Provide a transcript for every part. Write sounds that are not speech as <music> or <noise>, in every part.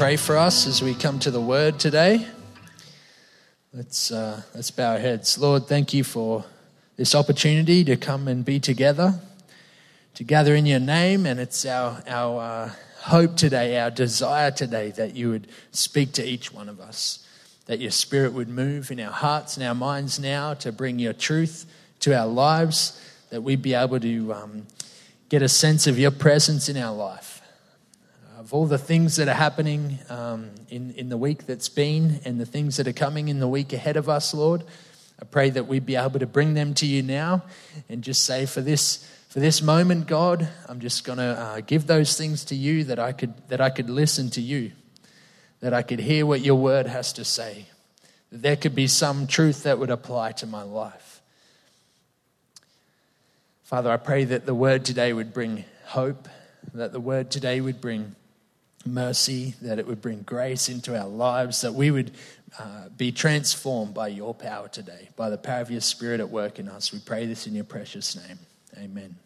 pray for us as we come to the word today. Let's, uh, let's bow our heads. Lord, thank you for this opportunity to come and be together, to gather in your name. And it's our, our uh, hope today, our desire today that you would speak to each one of us, that your spirit would move in our hearts and our minds now to bring your truth to our lives, that we'd be able to um, get a sense of your presence in our life of all the things that are happening um, in, in the week that's been and the things that are coming in the week ahead of us, Lord. I pray that we'd be able to bring them to you now and just say, for this, for this moment, God, I'm just going to uh, give those things to you that I, could, that I could listen to you, that I could hear what your word has to say, that there could be some truth that would apply to my life. Father, I pray that the word today would bring hope, that the word today would bring mercy, that it would bring grace into our lives, that we would uh, be transformed by your power today, by the power of your Spirit at work in us. We pray this in your precious name. Amen.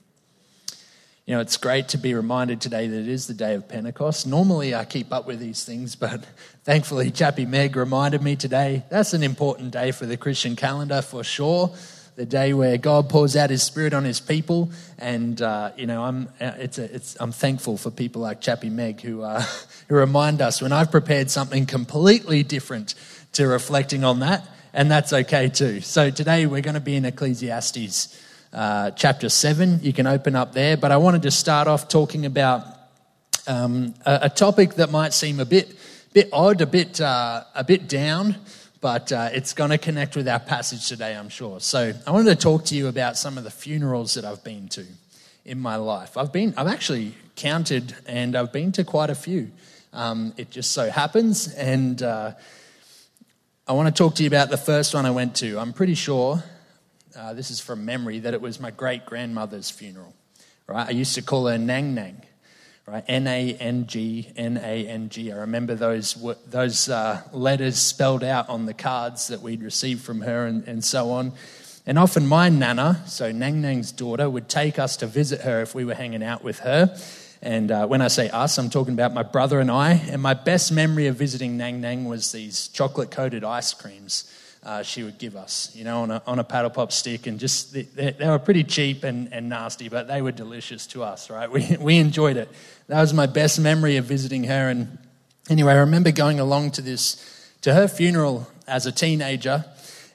You know, it's great to be reminded today that it is the day of Pentecost. Normally, I keep up with these things, but <laughs> thankfully, Chappie Meg reminded me today. That's an important day for the Christian calendar for sure the day where God pours out His Spirit on His people. And uh, you know, I'm uh, it's a, it's I'm thankful for people like Chappie Meg who uh, <laughs> who remind us when I've prepared something completely different to reflecting on that, and that's okay too. So today we're going to be in Ecclesiastes. Uh, chapter 7, you can open up there. But I wanted to start off talking about um, a, a, topic that might seem a bit, bit odd, a bit, uh, a bit down, but uh, it's going to connect with our passage today, I'm sure. So I wanted to talk to you about some of the funerals that I've been to in my life. I've been, I've actually counted, and I've been to quite a few. Um, it just so happens, and uh, I want to talk to you about the first one I went to. I'm pretty sure, uh, this is from memory, that it was my great grandmother's funeral. Right? I used to call her Nang Nang right? N A N G, N A N G. I remember those, those uh, letters spelled out on the cards that we'd received from her and, and so on. And often my nana, so Nang Nang's daughter, would take us to visit her if we were hanging out with her. And uh, when I say us, I'm talking about my brother and I. And my best memory of visiting Nang Nang was these chocolate coated ice creams uh, she would give us, you know, on a, on a paddle pop stick. And just, they, they were pretty cheap and, and nasty, but they were delicious to us, right? We, <laughs> we enjoyed it. That was my best memory of visiting her. And anyway, I remember going along to this, to her funeral as a teenager.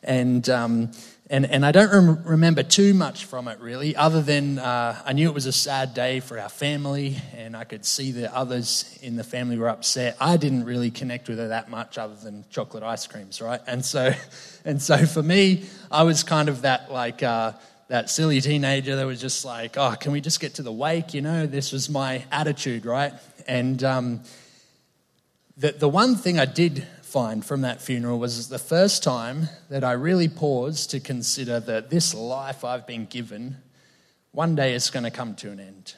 And, um, and, and I don't rem- remember too much from it really, other than uh, I knew it was a sad day for our family, and I could see that others in the family were upset. I didn't really connect with her that much, other than chocolate ice creams, right? And so, <laughs> and so for me, I was kind of that like uh, that silly teenager that was just like, oh, can we just get to the wake? You know, this was my attitude, right? And um, the the one thing I did find from that funeral was the first time that I really paused to consider that this life I've been given, one day it's going to come to an end.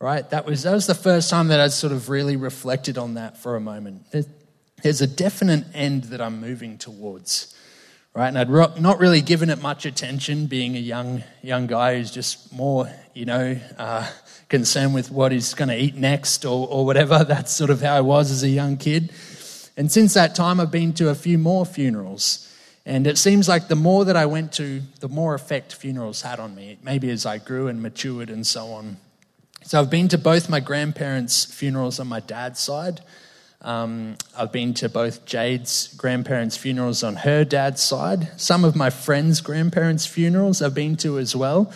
Right? That was, that was the first time that I sort of really reflected on that for a moment. There's a definite end that I'm moving towards. Right? And I'd not really given it much attention, being a young, young guy who's just more, you know, uh, concerned with what he's going to eat next or, or whatever. <laughs> That's sort of how I was as a young kid. And since that time, I've been to a few more funerals. And it seems like the more that I went to, the more effect funerals had on me, maybe as I grew and matured and so on. So I've been to both my grandparents' funerals on my dad's side. Um, I've been to both Jade's grandparents' funerals on her dad's side. Some of my friends' grandparents' funerals I've been to as well.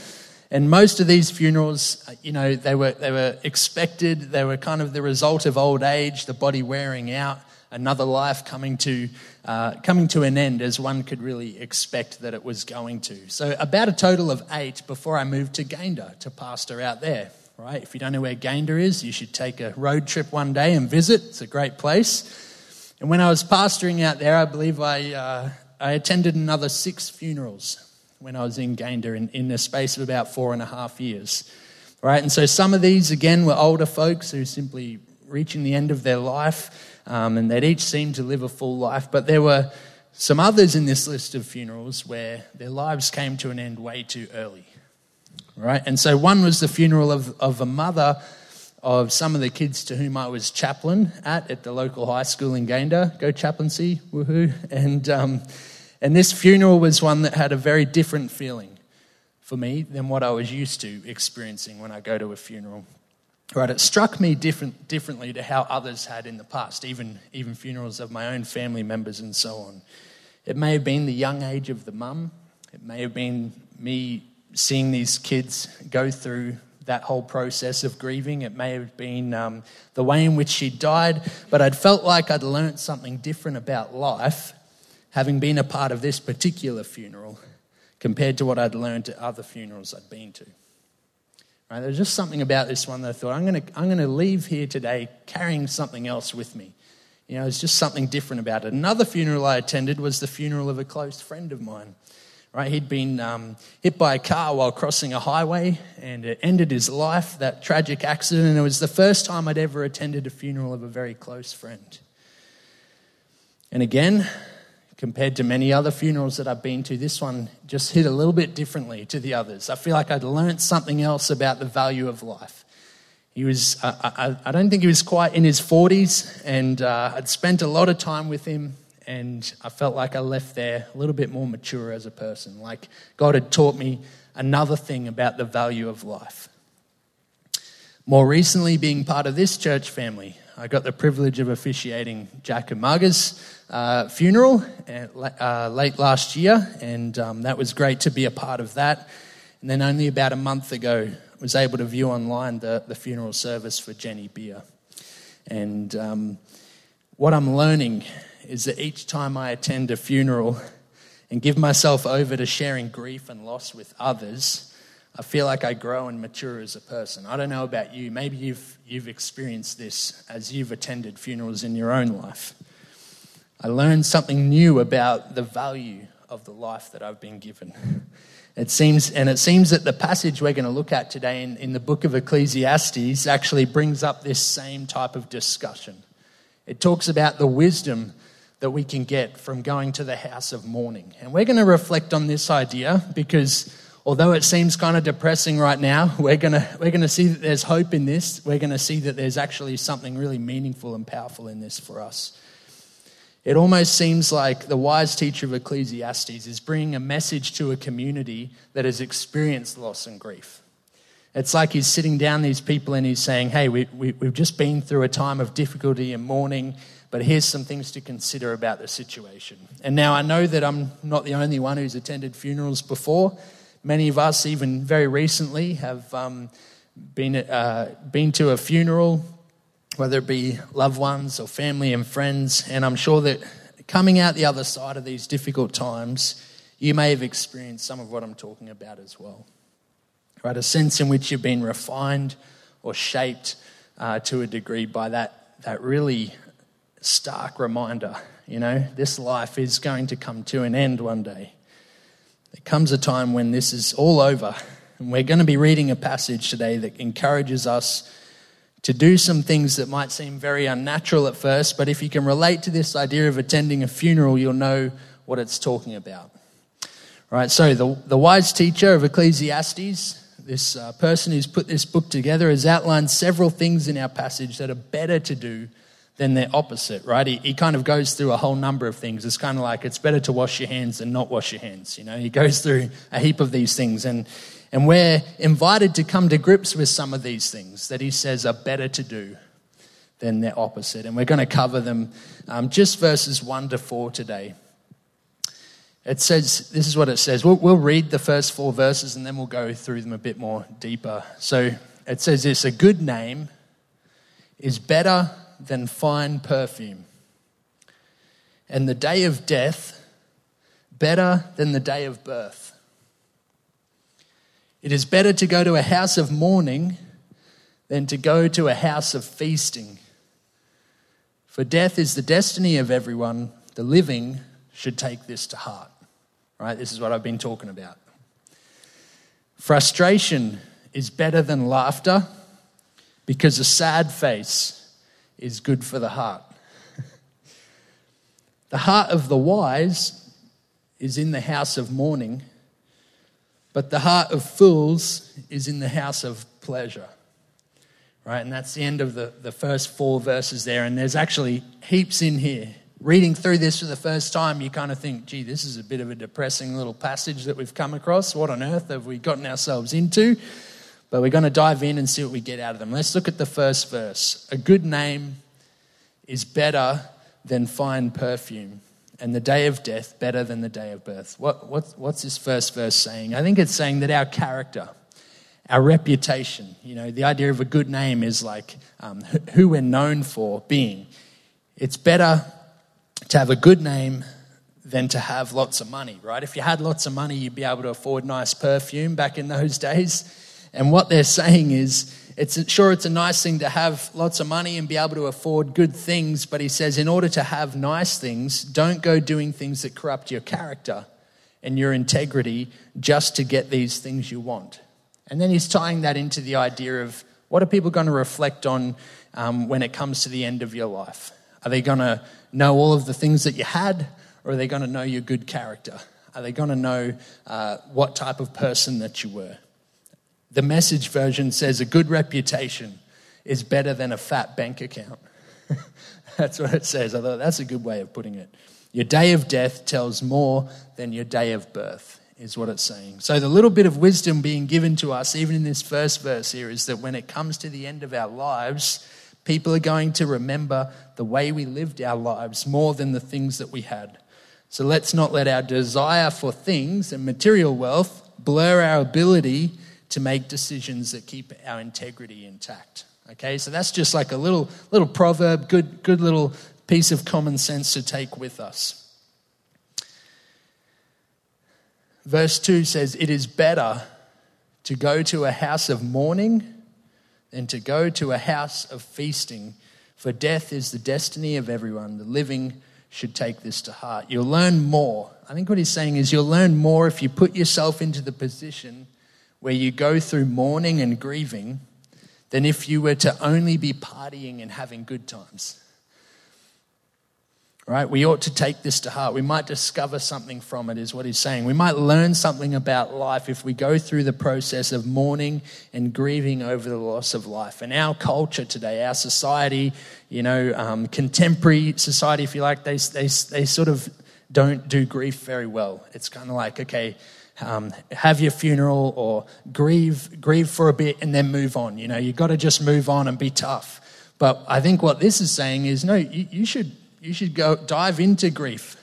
And most of these funerals, you know, they were, they were expected. They were kind of the result of old age, the body wearing out another life coming to, uh, coming to an end as one could really expect that it was going to. So, about a total of eight before I moved to Gayndah to pastor out there. Right? If you don't know where Gayndah is, you should take a road trip one day and visit. It's a great place. And when I was pastoring out there, I believe I, uh, I attended another six funerals when I was in Gayndah in, in the space of about four and a half years. Right? And so some of these, again, were older folks who simply reaching the end of their life um, and they'd each seemed to live a full life. But there were some others in this list of funerals where their lives came to an end way too early. Right? And so one was the funeral of, of a mother of some of the kids to whom I was chaplain at at the local high school in Gayndah. Go chaplaincy, woohoo! And um, and this funeral was one that had a very different feeling for me than what I was used to experiencing when I go to a funeral. Right, it struck me different, differently to how others had in the past, even, even funerals of my own family members and so on. It may have been the young age of the mum. It may have been me seeing these kids go through that whole process of grieving. It may have been um, the way in which she died, but I'd felt like I'd learnt something different about life having been a part of this particular funeral compared to what I'd learned at other funerals I'd been to. Right, there's just something about this one that I thought, I'm going to I'm going to leave here today carrying something else with me. You know, there's just something different about it. Another funeral I attended was the funeral of a close friend of mine. Right, he'd been um, hit by a car while crossing a highway, and it ended his life. That tragic accident, and it was the first time I'd ever attended a funeral of a very close friend. And again, compared to many other funerals that I've been to, this one just hit a little bit differently to the others. I feel like I'd learnt something else about the value of life. He was, I, I, I don't think he was quite in his 40s, and uh, I'd spent a lot of time with him, and I felt like I left there a little bit more mature as a person. Like God had taught me another thing about the value of life. More recently, being part of this church family, I got the privilege of officiating Jack and Marga's uh, funeral uh, late last year, and um, that was great to be a part of that. And then only about a month ago, I was able to view online the, the funeral service for Jenny Beer. And um, what I'm learning is that each time I attend a funeral and give myself over to sharing grief and loss with others, I feel like I grow and mature as a person. I don't know about you. Maybe you've, you've experienced this as you've attended funerals in your own life. I learned something new about the value of the life that I've been given. It seems, and it seems that the passage we're going to look at today in, in the book of Ecclesiastes actually brings up this same type of discussion. It talks about the wisdom that we can get from going to the house of mourning. And we're going to reflect on this idea because although it seems kind of depressing right now, <laughs> we're going we're going to see that there's hope in this. We're going to see that there's actually something really meaningful and powerful in this for us. It almost seems like the wise teacher of Ecclesiastes is bringing a message to a community that has experienced loss and grief. It's like he's sitting down these people and he's saying, Hey, we, we, we've just been through a time of difficulty and mourning, but here's some things to consider about the situation. And now I know that I'm not the only one who's attended funerals before. Many of us, even very recently, have um, been, uh, been to a funeral, whether it be loved ones or family and friends. And I'm sure that coming out the other side of these difficult times, you may have experienced some of what I'm talking about as well. Right? A sense in which you've been refined or shaped uh, to a degree by that, that really stark reminder you know, this life is going to come to an end one day. There comes a time when this is all over, and we're going to be reading a passage today that encourages us to do some things that might seem very unnatural at first, but if you can relate to this idea of attending a funeral, you'll know what it's talking about. Right, so the, the wise teacher of Ecclesiastes, this uh, person who's put this book together, has outlined several things in our passage that are better to do than their opposite, right? He, he kind of goes through a whole number of things. It's kind of like it's better to wash your hands than not wash your hands. You know, he goes through a heap of these things. And, and we're invited to come to grips with some of these things that he says are better to do than their opposite. And we're going to cover them um, just verses 1 to 4 today. It says, this is what it says. We'll, we'll read the first four verses and then we'll go through them a bit more deeper. So it says this A good name is better than fine perfume, and the day of death better than the day of birth. It is better to go to a house of mourning than to go to a house of feasting. For death is the destiny of everyone. The living should take this to heart. Right? This is what I've been talking about. Frustration is better than laughter because a sad face is good for the heart. <laughs> the heart of the wise is in the house of mourning, but the heart of fools is in the house of pleasure. Right? And that's the end of the, the first four verses there. And there's actually heaps in here. Reading through this for the first time, you kind of think, gee, this is a bit of a depressing little passage that we've come across. What on earth have we gotten ourselves into? But we're going to dive in and see what we get out of them. Let's look at the first verse. A good name is better than fine perfume, and the day of death better than the day of birth. What, what, what's this first verse saying? I think it's saying that our character, our reputation, you know, the idea of a good name is like um, who we're known for being. It's better to have a good name than to have lots of money, right? If you had lots of money, you'd be able to afford nice perfume back in those <laughs> days. And what they're saying is, it's sure it's a nice thing to have lots of money and be able to afford good things, but he says, in order to have nice things, don't go doing things that corrupt your character and your integrity just to get these things you want. And then he's tying that into the idea of what are people going to reflect on um, when it comes to the end of your life? Are they going to know all of the things that you had, or are they going to know your good character? Are they going to know uh, what type of person that you were? The message version says a good reputation is better than a fat bank account. <laughs> that's what it says. I thought that's a good way of putting it. Your day of death tells more than your day of birth, is what it's saying. So, the little bit of wisdom being given to us, even in this first verse here, is that when it comes to the end of our lives, people are going to remember the way we lived our lives more than the things that we had. So, let's not let our desire for things and material wealth blur our ability to make decisions that keep our integrity intact. Okay, so that's just like a little little proverb, good good little piece of common sense to take with us. Verse 2 says, It is better to go to a house of mourning than to go to a house of feasting, for death is the destiny of everyone. The living should take this to heart. You'll learn more. I think what he's saying is you'll learn more if you put yourself into the position where you go through mourning and grieving than if you were to only be partying and having good times. Right? We ought to take this to heart. We might discover something from it, is what he's saying. We might learn something about life if we go through the process of mourning and grieving over the loss of life. And our culture today, our society, you know, um, contemporary society, if you like, they, they, they sort of don't do grief very well. It's kind of like, okay, um, have your funeral or grieve, grieve for a bit and then move on. You know, you've got to just move on and be tough. But I think what this is saying is no, you, you, should, you should go dive into grief,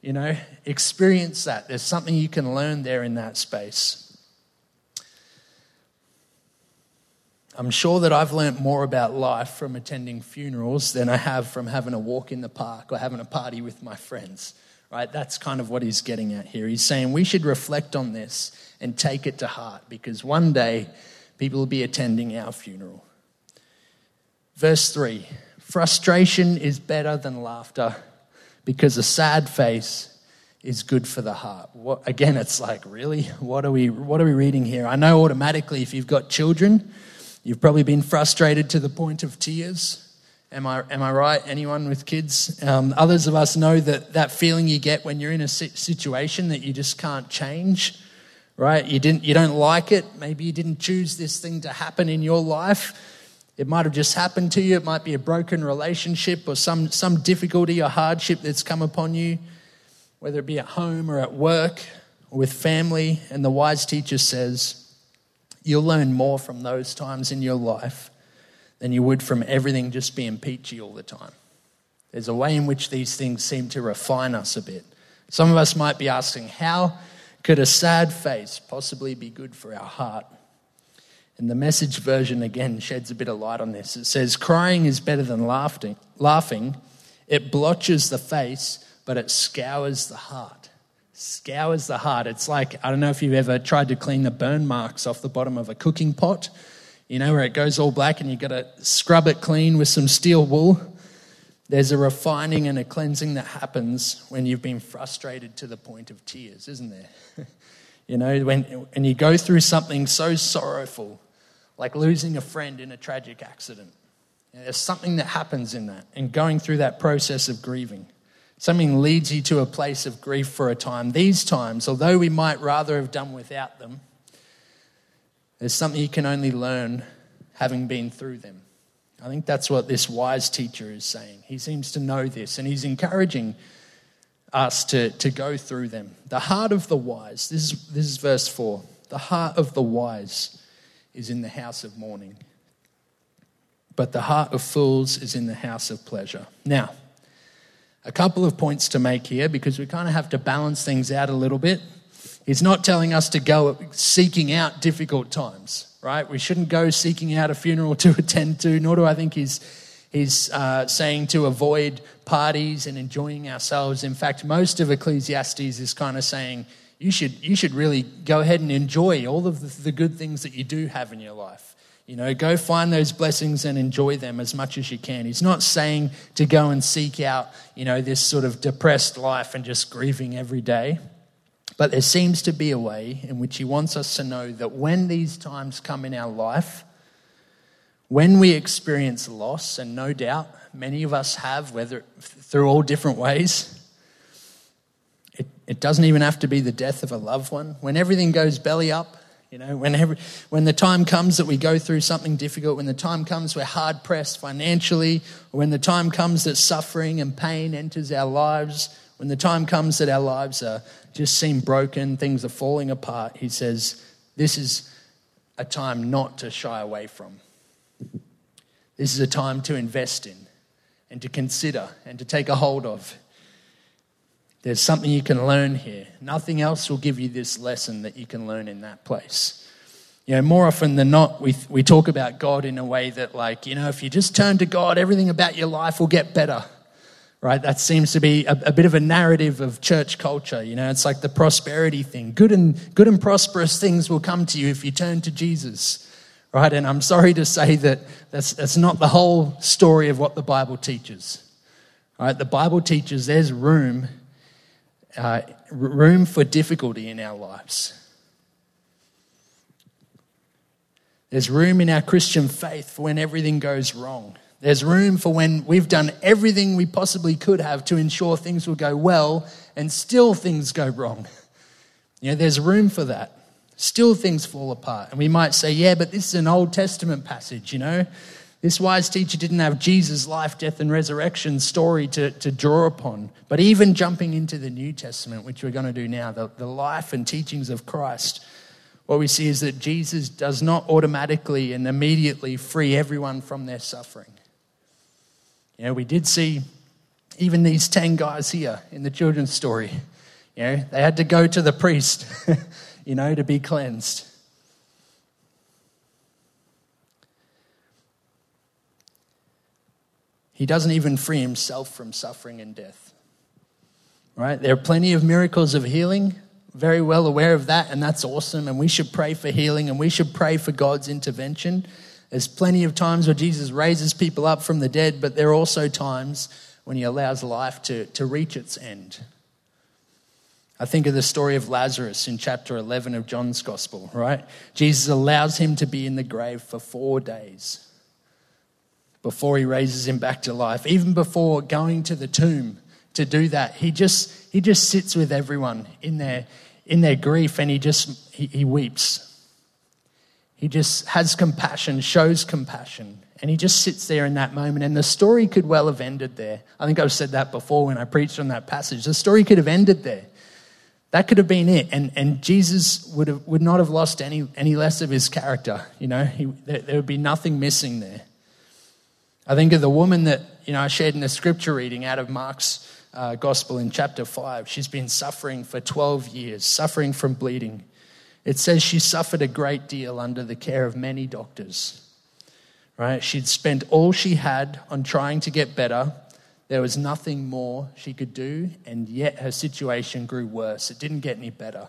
you know, experience that. There's something you can learn there in that space. I'm sure that I've learnt more about life from attending funerals than I have from having a walk in the park or having a party with my friends right? That's kind of what he's getting at here. He's saying we should reflect on this and take it to heart because one day people will be attending our funeral. Verse 3 Frustration is better than laughter because a sad face is good for the heart. What, again, it's like, really? What are, we, what are we reading here? I know automatically if you've got children, you've probably been frustrated to the point of tears. Am I, am I right? Anyone with kids? Um, others of us know that that feeling you get when you're in a situation that you just can't change, right? You, didn't, you don't like it. Maybe you didn't choose this thing to happen in your life. It might have just happened to you. It might be a broken relationship or some, some difficulty or hardship that's come upon you, whether it be at home or at work or with family. And the wise teacher says, you'll learn more from those times in your life than you would from everything just being peachy all the time. There's a way in which these things seem to refine us a bit. Some of us might be asking, how could a sad face possibly be good for our heart? And the message version again sheds a bit of light on this. It says, Crying is better than laughing. laughing. It blotches the face, but it scours the heart. Scours the heart. It's like, I don't know if you've ever tried to clean the burn marks off the bottom of a cooking pot you know, where it goes all black and you've got to scrub it clean with some steel wool. There's a refining and a cleansing that happens when you've been frustrated to the point of tears, isn't there? <laughs> you know, when and you go through something so sorrowful, like losing a friend in a tragic accident. Know, there's something that happens in that, and going through that process of grieving. Something leads you to a place of grief for a time. These times, although we might rather have done without them, there's something you can only learn having been through them. I think that's what this wise teacher is saying. He seems to know this, and he's encouraging us to, to go through them. The heart of the wise, this is, this is verse 4. The heart of the wise is in the house of mourning, but the heart of fools is in the house of pleasure. Now, a couple of points to make here because we kind of have to balance things out a little bit. He's not telling us to go seeking out difficult times, right? We shouldn't go seeking out a funeral to <laughs> attend to, nor do I think he's, he's uh, saying to avoid parties and enjoying ourselves. In fact, most of Ecclesiastes is kind of saying you should, you should really go ahead and enjoy all of the, the good things that you do have in your life. You know, go find those blessings and enjoy them as much as you can. He's not saying to go and seek out, you know, this sort of depressed life and just grieving every day. But there seems to be a way in which he wants us to know that when these times come in our life, when we experience loss, and no doubt many of us have, whether through all different ways, it, it doesn't even have to be the death of a loved one. When everything goes belly up, you know, whenever, when the time comes that we go through something difficult, when the time comes we're hard pressed financially, when the time comes that suffering and pain enters our lives, when the time comes that our lives are just seem broken, things are falling apart, he says, this is a time not to shy away from. This is a time to invest in and to consider and to take a hold of. There's something you can learn here. Nothing else will give you this lesson that you can learn in that place. You know, more often than not, we, we talk about God in a way that, like, you know, if you just turn to God, everything about your life will get better, right? That seems to be a, a bit of a narrative of church culture. You know, it's like the prosperity thing. Good and, good and prosperous things will come to you if you turn to Jesus, right? And I'm sorry to say that that's, that's not the whole story of what the Bible teaches, right? The Bible teaches there's room uh, room for difficulty in our lives. There's room in our Christian faith for when everything goes wrong. There's room for when we've done everything we possibly could have to ensure things will go well and still things go wrong. You know, there's room for that. Still things fall apart. And we might say, yeah, but this is an Old Testament passage, you know? This wise teacher didn't have Jesus' life, death, and resurrection story to, to draw upon. But even jumping into the New Testament, which we're going to do now, the, the life and teachings of Christ, what we see is that Jesus does not automatically and immediately free everyone from their suffering. You know, we did see even these 10 guys here in the children's story. You know, they had to go to the priest, <laughs> you know, to be cleansed. He doesn't even free himself from suffering and death. Right? There are plenty of miracles of healing, very well aware of that, and that's awesome. And we should pray for healing and we should pray for God's intervention. There's plenty of times where Jesus raises people up from the dead, but there are also times when he allows life to, to reach its end. I think of the story of Lazarus in chapter 11 of John's Gospel, right? Jesus allows him to be in the grave for four days before he raises him back to life. Even before going to the tomb to do that, he just, he just sits with everyone in their, in their grief and he just he, he weeps. He just has compassion, shows compassion, and he just sits there in that moment. And the story could well have ended there. I think I've said that before when I preached on that passage. The story could have ended there. That could have been it. And, and Jesus would, have, would not have lost any, any less of his character. You know, he, there, there would be nothing missing there. I think of the woman that, you know, I shared in the scripture reading out of Mark's uh, gospel in chapter 5. She's been suffering for 12 years, suffering from bleeding. It says she suffered a great deal under the care of many doctors. Right? She'd spent all she had on trying to get better. There was nothing more she could do, and yet her situation grew worse. It didn't get any better.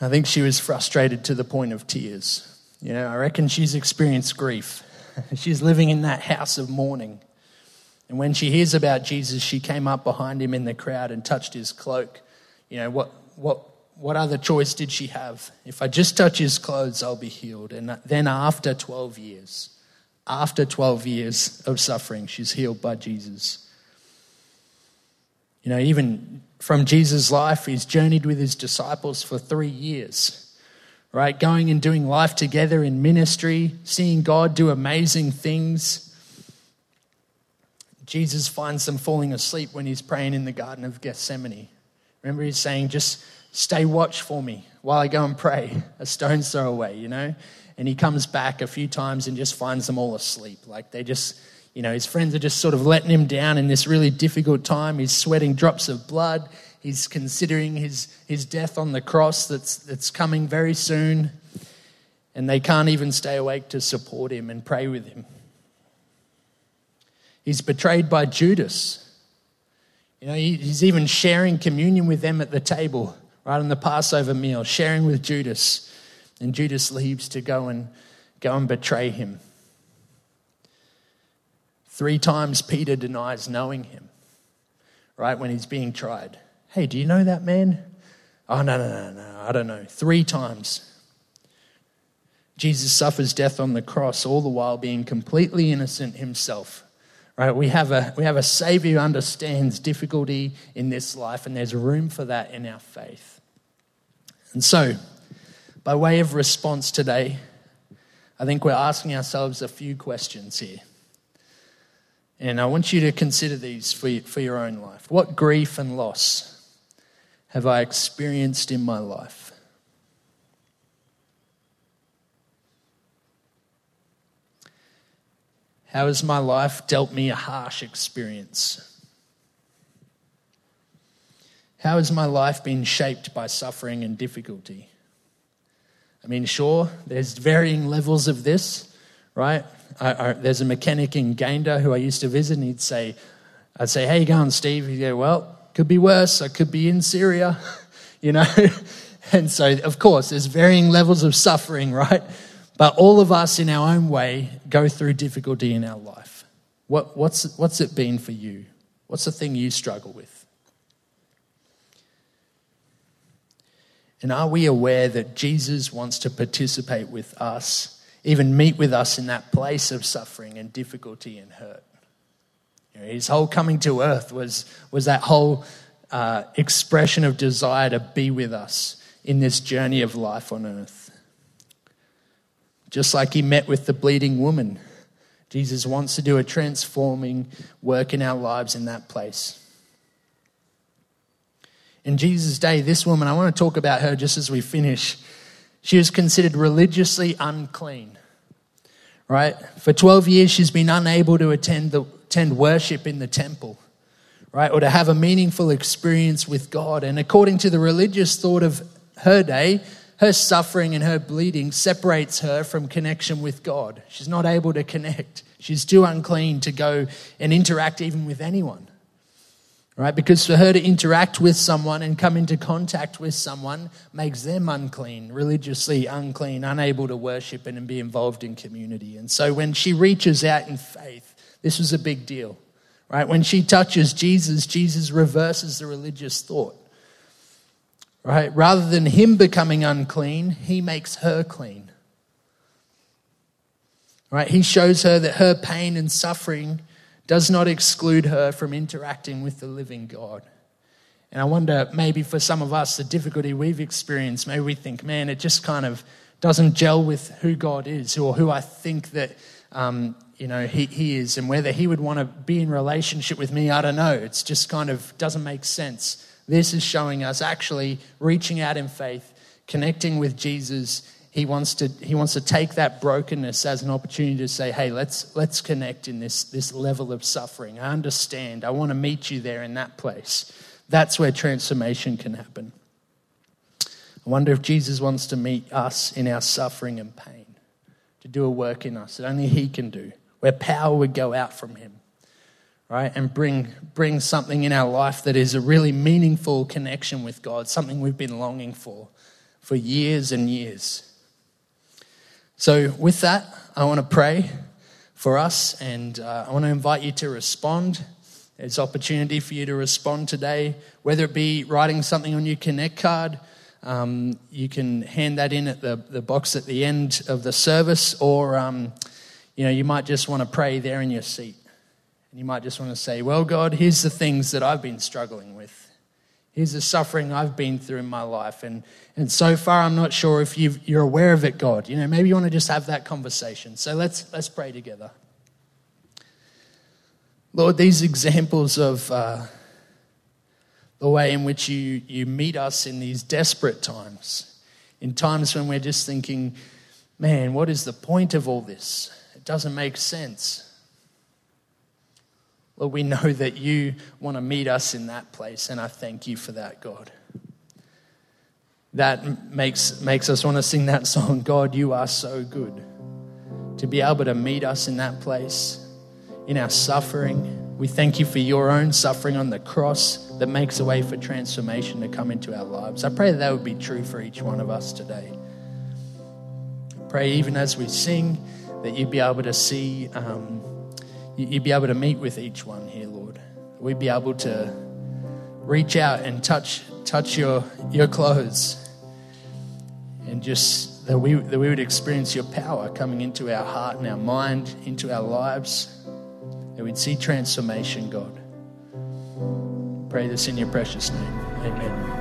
I think she was frustrated to the point of tears. You know, I reckon she's experienced grief. <laughs> she's living in that house of mourning. And when she hears about Jesus, she came up behind him in the crowd and touched his cloak. You know, what, what, what other choice did she have? If I just touch his clothes, I'll be healed. And then after 12 years, after 12 years of suffering, she's healed by Jesus. You know, even from Jesus' life, he's journeyed with his disciples for three years right? Going and doing life together in ministry, seeing God do amazing things. Jesus finds them falling asleep when he's praying in the Garden of Gethsemane. Remember, he's saying, just stay watch for me while I go and pray, a stone's throw away, you know? And he comes back a few times and just finds them all asleep. Like they just, you know, his friends are just sort of letting him down in this really difficult time. He's sweating drops of blood. He's considering his, his death on the cross that's, that's coming very soon. And they can't even stay awake to support him and pray with him. He's betrayed by Judas. You know, he's even sharing communion with them at the table, right on the Passover meal, sharing with Judas. And Judas leaves to go and go and betray him. Three times Peter denies knowing him, right, when he's being tried. Hey, do you know that man? Oh, no, no, no, no, I don't know. Three times. Jesus suffers death on the cross, all the while being completely innocent himself. Right? We have a, we have a Savior who understands difficulty in this life, and there's room for that in our faith. And so, by way of response today, I think we're asking ourselves a few questions here. And I want you to consider these for, for your own life. What grief and loss have I experienced in my life? How has my life dealt me a harsh experience? How has my life been shaped by suffering and difficulty? I mean, sure, there's varying levels of this, right? I, I, there's a mechanic in Gayndah who I used to visit, and he'd say, I'd say, hey, you going, Steve? He'd go, well, could be worse. I could be in Syria, <laughs> you know? <laughs> and so, of course, there's varying levels of suffering, right? But all of us, in our own way, go through difficulty in our life. What, what's, what's it been for you? What's the thing you struggle with? And are we aware that Jesus wants to participate with us, even meet with us in that place of suffering and difficulty and hurt? You know, his whole coming to earth was, was that whole uh, expression of desire to be with us in this journey of life on earth. Just like he met with the bleeding woman, Jesus wants to do a transforming work in our lives in that place in Jesus' day, this woman, I want to talk about her just as we finish. She was considered religiously unclean, right? For 12 years, she's been unable to attend, the, attend worship in the temple, right? Or to have a meaningful experience with God. And according to the religious thought of her day, her suffering and her bleeding separates her from connection with God. She's not able to connect. She's too unclean to go and interact even with anyone right? Because for her to interact with someone and come into contact with someone makes them unclean, religiously unclean, unable to worship and be involved in community. And so when she reaches out in faith, this was a big deal, right? When she touches Jesus, Jesus reverses the religious thought. Right? Rather than him becoming unclean, he makes her clean. Right? He shows her that her pain and suffering does not exclude her from interacting with the living God. And I wonder, maybe for some of us, the difficulty we've experienced, maybe we think, man, it just kind of doesn't gel with who God is or who I think that, um, you know, he, he is. And whether he would want to be in relationship with me, I don't know. It's just kind of doesn't make sense. This is showing us actually reaching out in faith, connecting with Jesus. He wants to he wants to take that brokenness as an opportunity to say hey let's let's connect in this this level of suffering. I understand. I want to meet you there in that place. That's where transformation can happen. I wonder if jesus wants to meet us in our suffering and pain to do a work in us that only he can do where power would go out from him right and bring bring something in our life that is a really meaningful connection with god something we've been longing for for years and years so, with that, I want to pray for us and uh, I want to invite you to respond. There's opportunity for you to respond today, whether it be writing something on your Connect card. Um, you can hand that in at the, the box at the end of the service, or um, you know, you might just want to pray there in your seat. And you might just want to say, Well, God, here's the things that I've been struggling with. Here's the suffering I've been through in my life. And, and so far, I'm not sure if you you're aware of it, God. You know, maybe you want to just have that conversation. So let's, let's pray together. Lord, these examples of uh, the way in which you, you meet us in these desperate times, in times when we're just thinking, man, what is the point of all this? It doesn't make sense. Lord, we know that you want to meet us in that place, and I thank you for that, God. That makes, makes us want to sing that song, God, you are so good. To be able to meet us in that place, in our suffering. We thank you for your own suffering on the cross that makes a way for transformation to come into our lives. I pray that, that would be true for each one of us today. Pray even as we sing that you'd be able to see. Um, you'd be able to meet with each one here, Lord. We'd be able to reach out and touch touch your your clothes, and just that we that we would experience your power coming into our heart and our mind, into our lives. That we'd see transformation, God. Pray this in your precious name. Amen.